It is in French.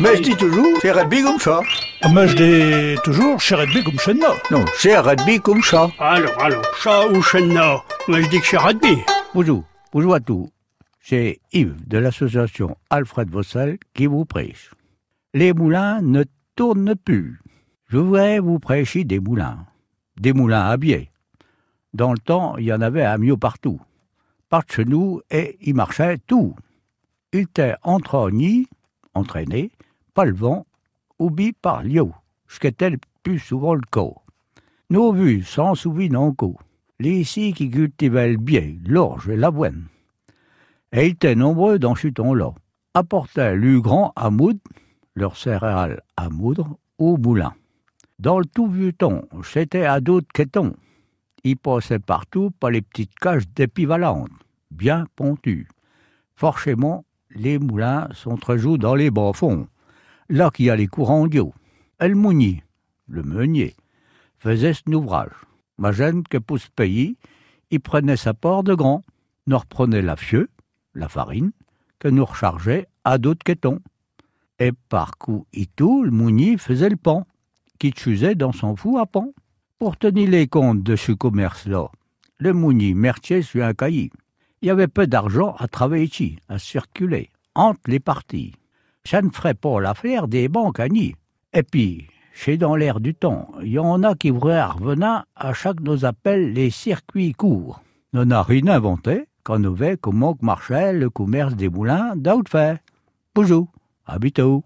Mais je dis toujours, c'est rugby comme ça. Mais je dis toujours, chez rugby comme chez nous. Non, c'est rugby comme ça. Alors, alors, chat ou chenna Moi, je dis que c'est rugby. Bonjour, bonjour à tous. C'est Yves de l'association Alfred Vossel qui vous prêche. Les moulins ne tournent plus. Je voudrais vous prêcher des moulins. Des moulins à biais. Dans le temps, il y en avait à mieux partout. Par chez nous, et il marchait tout. Il était entraîné, entraîné, par le vent, ou bien par l'eau, ce qui était le plus souvent le cas. Nos vues s'en souviennent encore. Les ici qui cultivaient le bien, l'orge et l'avoine. Et ils étaient nombreux dans ce temps-là. Apportaient le grand à moudre, leur céréales à moudre, au moulin. Dans le tout vieux temps, c'était à d'autres quétons. Ils passaient partout par les petites cages d'épivalentes, bien pontues. Forcément, les moulins sont toujours dans les bas-fonds, là qu'il y a les courants d'eau. El Mouni, le meunier, faisait cet ouvrage. Ma gêne que pour ce pays, il prenait sa part de grand, nous reprenait la fieu, la farine, que nous rechargeait à d'autres quétons. Et par coup et tout, le Mouni faisait le pan, qui chusait dans son fou à pan. Pour tenir les comptes de ce commerce-là, le Mouni mercier sur un cahier. Il y avait peu d'argent à travailler ici, à circuler, entre les parties. Ça ne ferait pas l'affaire des banques à. Et puis, chez dans l'air du temps, il y en a qui voudraient revenir à chaque nos appels les circuits courts. On n'a rien inventé quand nous veut comment marchait le commerce des moulins d'Outfait. Bonjour, à bientôt.